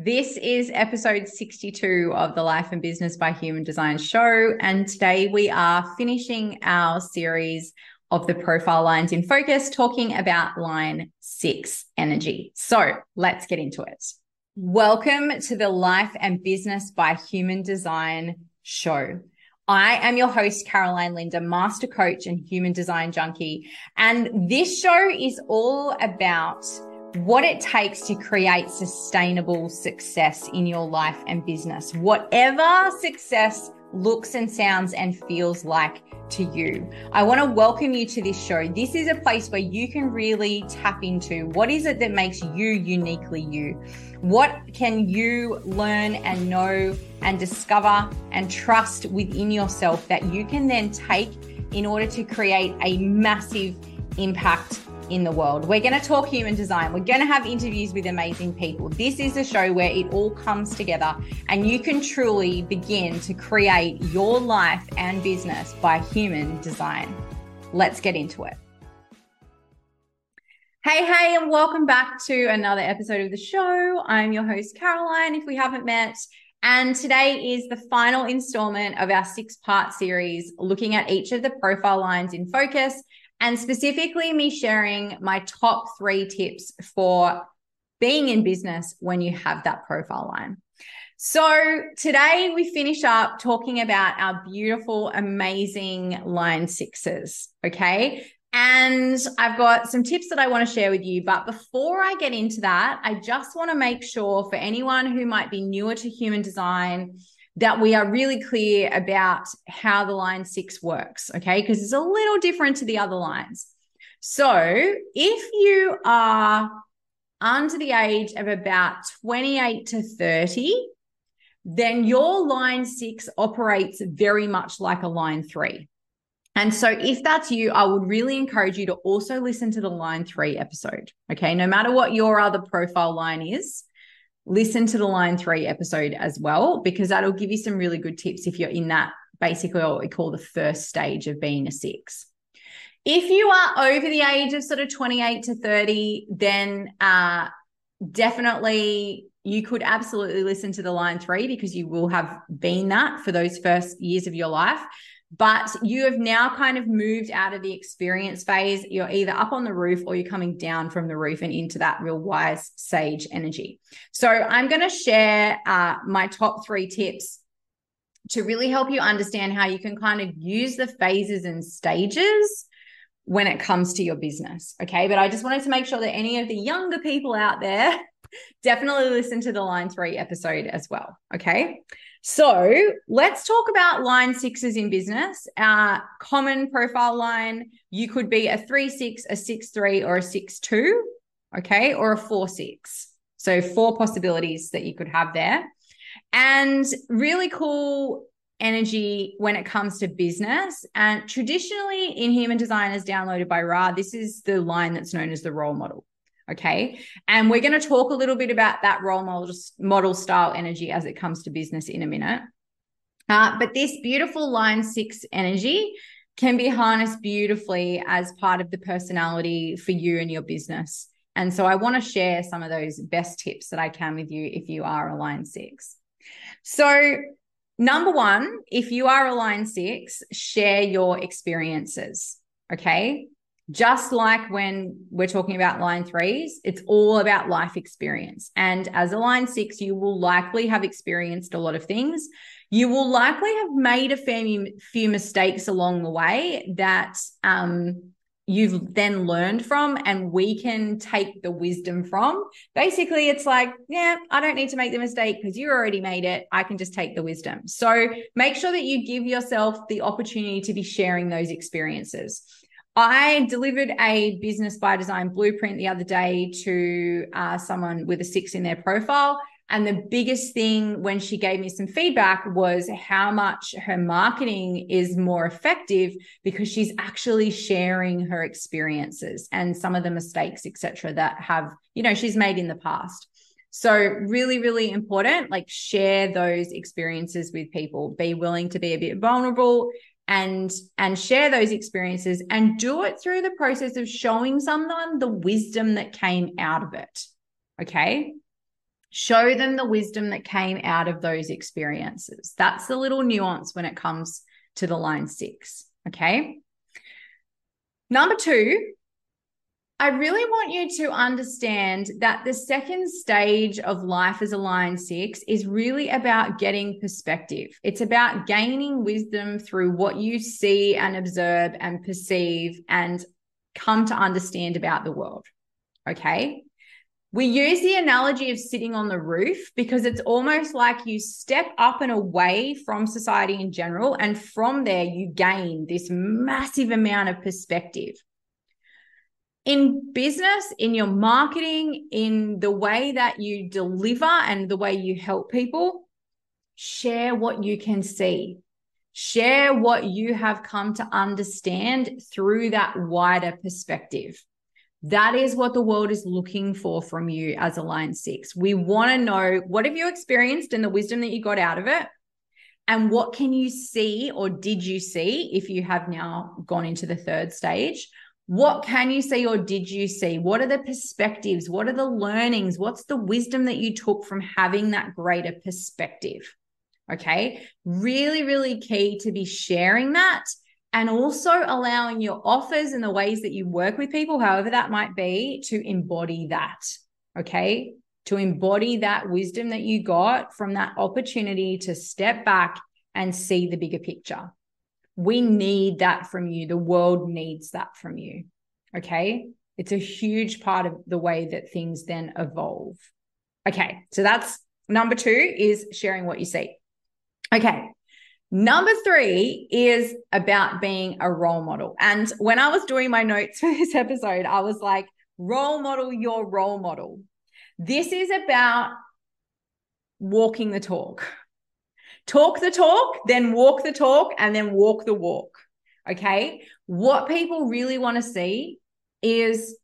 This is episode 62 of the Life and Business by Human Design show. And today we are finishing our series of the profile lines in focus, talking about line six energy. So let's get into it. Welcome to the Life and Business by Human Design show. I am your host, Caroline Linda, master coach and human design junkie. And this show is all about what it takes to create sustainable success in your life and business, whatever success looks and sounds and feels like to you. I want to welcome you to this show. This is a place where you can really tap into what is it that makes you uniquely you? What can you learn and know and discover and trust within yourself that you can then take in order to create a massive impact in the world. We're going to talk human design. We're going to have interviews with amazing people. This is a show where it all comes together and you can truly begin to create your life and business by human design. Let's get into it. Hey, hey, and welcome back to another episode of the show. I'm your host, Caroline, if we haven't met. And today is the final installment of our six part series looking at each of the profile lines in focus and specifically me sharing my top three tips for being in business when you have that profile line. So today we finish up talking about our beautiful, amazing line sixes. Okay. And I've got some tips that I want to share with you. But before I get into that, I just want to make sure for anyone who might be newer to human design, that we are really clear about how the line six works, okay? Because it's a little different to the other lines. So if you are under the age of about 28 to 30, then your line six operates very much like a line three. And so, if that's you, I would really encourage you to also listen to the line three episode. Okay. No matter what your other profile line is, listen to the line three episode as well, because that'll give you some really good tips if you're in that basically what we call the first stage of being a six. If you are over the age of sort of 28 to 30, then uh, definitely you could absolutely listen to the line three because you will have been that for those first years of your life but you have now kind of moved out of the experience phase. You're either up on the roof or you're coming down from the roof and into that real wise sage energy. So I'm going to share uh, my top three tips to really help you understand how you can kind of use the phases and stages when it comes to your business. Okay. But I just wanted to make sure that any of the younger people out there definitely listen to the line three episode as well. Okay. So let's talk about line sixes in business. Our common profile line, you could be a three six, a six three, or a six two, okay, or a four six. So four possibilities that you could have there. And really cool energy when it comes to business. And traditionally in human design as downloaded by Ra, this is the line that's known as the role model. Okay. And we're going to talk a little bit about that role model, model style energy as it comes to business in a minute. Uh, but this beautiful line six energy can be harnessed beautifully as part of the personality for you and your business. And so I want to share some of those best tips that I can with you if you are a line six. So, number one, if you are a line six, share your experiences. Okay just like when we're talking about line threes, it's all about life experience. And as a line six, you will likely have experienced a lot of things. You will likely have made a few mistakes along the way that um, you've then learned from, and we can take the wisdom from. Basically, it's like, yeah, I don't need to make the mistake because you already made it. I can just take the wisdom. So make sure that you give yourself the opportunity to be sharing those experiences. I delivered a business by design blueprint the other day to uh, someone with a six in their profile. And the biggest thing when she gave me some feedback was how much her marketing is more effective because she's actually sharing her experiences and some of the mistakes, etc., that have, you know, she's made in the past. So, really, really important. Like, share those experiences with people. Be willing to be a bit vulnerable and and share those experiences and do it through the process of showing someone the wisdom that came out of it okay Show them the wisdom that came out of those experiences. That's the little nuance when it comes to the line six. Okay. Number two, I really want you to understand that the second stage of life as a line six is really about getting perspective. It's about gaining wisdom through what you see and observe and perceive and come to understand about the world. Okay. We use the analogy of sitting on the roof because it's almost like you step up and away from society in general. And from there, you gain this massive amount of perspective. In business, in your marketing, in the way that you deliver and the way you help people, share what you can see. Share what you have come to understand through that wider perspective. That is what the world is looking for from you as a line six. We want to know what have you experienced and the wisdom that you got out of it? And what can you see or did you see if you have now gone into the third stage? What can you see or did you see? What are the perspectives? What are the learnings? What's the wisdom that you took from having that greater perspective? Okay. Really, really key to be sharing that and also allowing your offers and the ways that you work with people, however that might be, to embody that. Okay. To embody that wisdom that you got from that opportunity to step back and see the bigger picture. We need that from you. The world needs that from you. Okay. It's a huge part of the way that things then evolve. Okay. So that's number two is sharing what you see. Okay. Number three is about being a role model. And when I was doing my notes for this episode, I was like, role model your role model. This is about walking the talk. Talk the talk, then walk the talk, and then walk the walk. Okay. What people really want to see is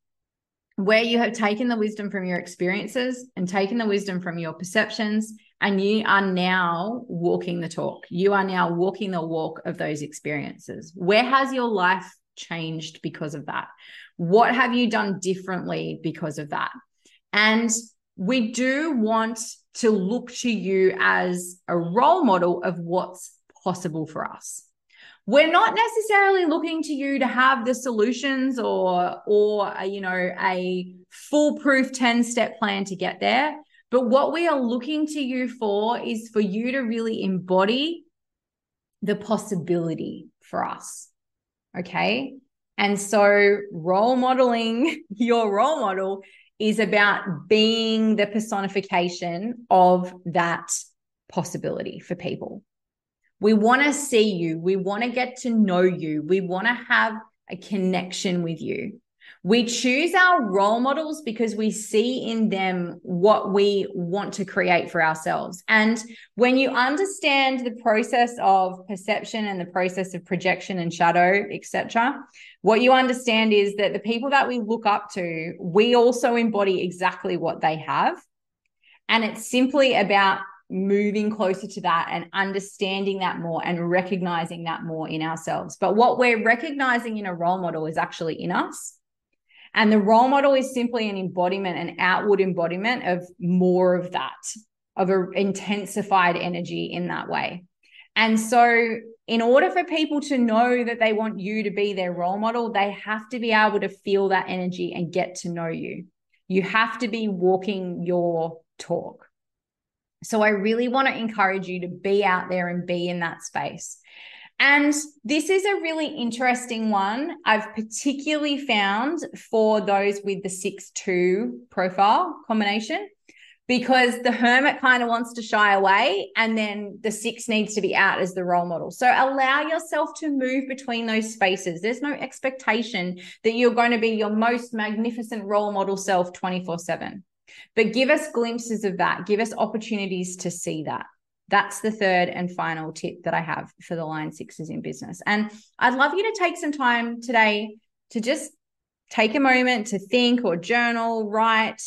where you have taken the wisdom from your experiences and taken the wisdom from your perceptions and you are now walking the talk. You are now walking the walk of those experiences. Where has your life changed because of that? What have you done differently because of that? And we do want to look to you as a role model of what's possible for us. We're not necessarily looking to you to have the solutions or or a, you know a foolproof 10 step plan to get there but what we are looking to you for is for you to really embody the possibility for us. Okay. And so, role modeling your role model is about being the personification of that possibility for people. We want to see you. We want to get to know you. We want to have a connection with you. We choose our role models because we see in them what we want to create for ourselves. And when you understand the process of perception and the process of projection and shadow, etc., what you understand is that the people that we look up to, we also embody exactly what they have. And it's simply about moving closer to that and understanding that more and recognizing that more in ourselves. But what we're recognizing in a role model is actually in us. And the role model is simply an embodiment, an outward embodiment of more of that, of an intensified energy in that way. And so, in order for people to know that they want you to be their role model, they have to be able to feel that energy and get to know you. You have to be walking your talk. So, I really want to encourage you to be out there and be in that space. And this is a really interesting one. I've particularly found for those with the 6 2 profile combination because the hermit kind of wants to shy away and then the six needs to be out as the role model. So allow yourself to move between those spaces. There's no expectation that you're going to be your most magnificent role model self 24 7. But give us glimpses of that, give us opportunities to see that. That's the third and final tip that I have for the line sixes in business. And I'd love you to take some time today to just take a moment to think or journal, write,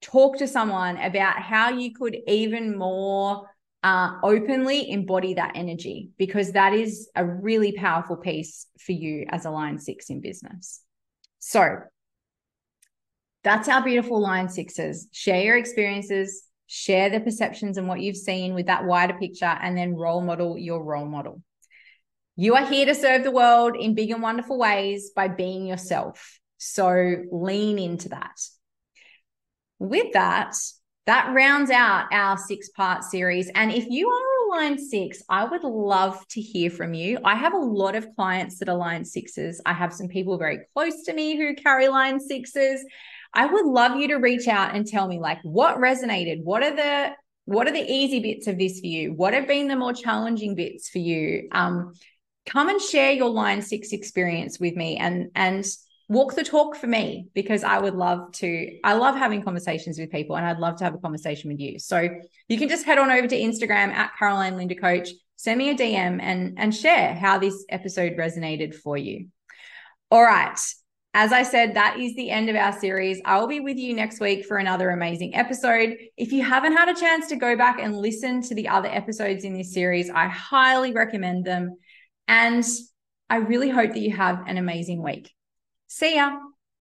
talk to someone about how you could even more uh, openly embody that energy because that is a really powerful piece for you as a line six in business. So that's our beautiful line sixes. Share your experiences, share the perceptions and what you've seen with that wider picture, and then role model your role model. You are here to serve the world in big and wonderful ways by being yourself. So lean into that. With that, that rounds out our six part series. And if you are a line six, I would love to hear from you. I have a lot of clients that are line sixes. I have some people very close to me who carry line sixes. I would love you to reach out and tell me like what resonated. What are the what are the easy bits of this for you? What have been the more challenging bits for you? Um, come and share your line six experience with me and and walk the talk for me because I would love to. I love having conversations with people and I'd love to have a conversation with you. So you can just head on over to Instagram at Caroline Linda Coach, send me a DM and, and share how this episode resonated for you. All right. As I said, that is the end of our series. I will be with you next week for another amazing episode. If you haven't had a chance to go back and listen to the other episodes in this series, I highly recommend them. And I really hope that you have an amazing week. See ya.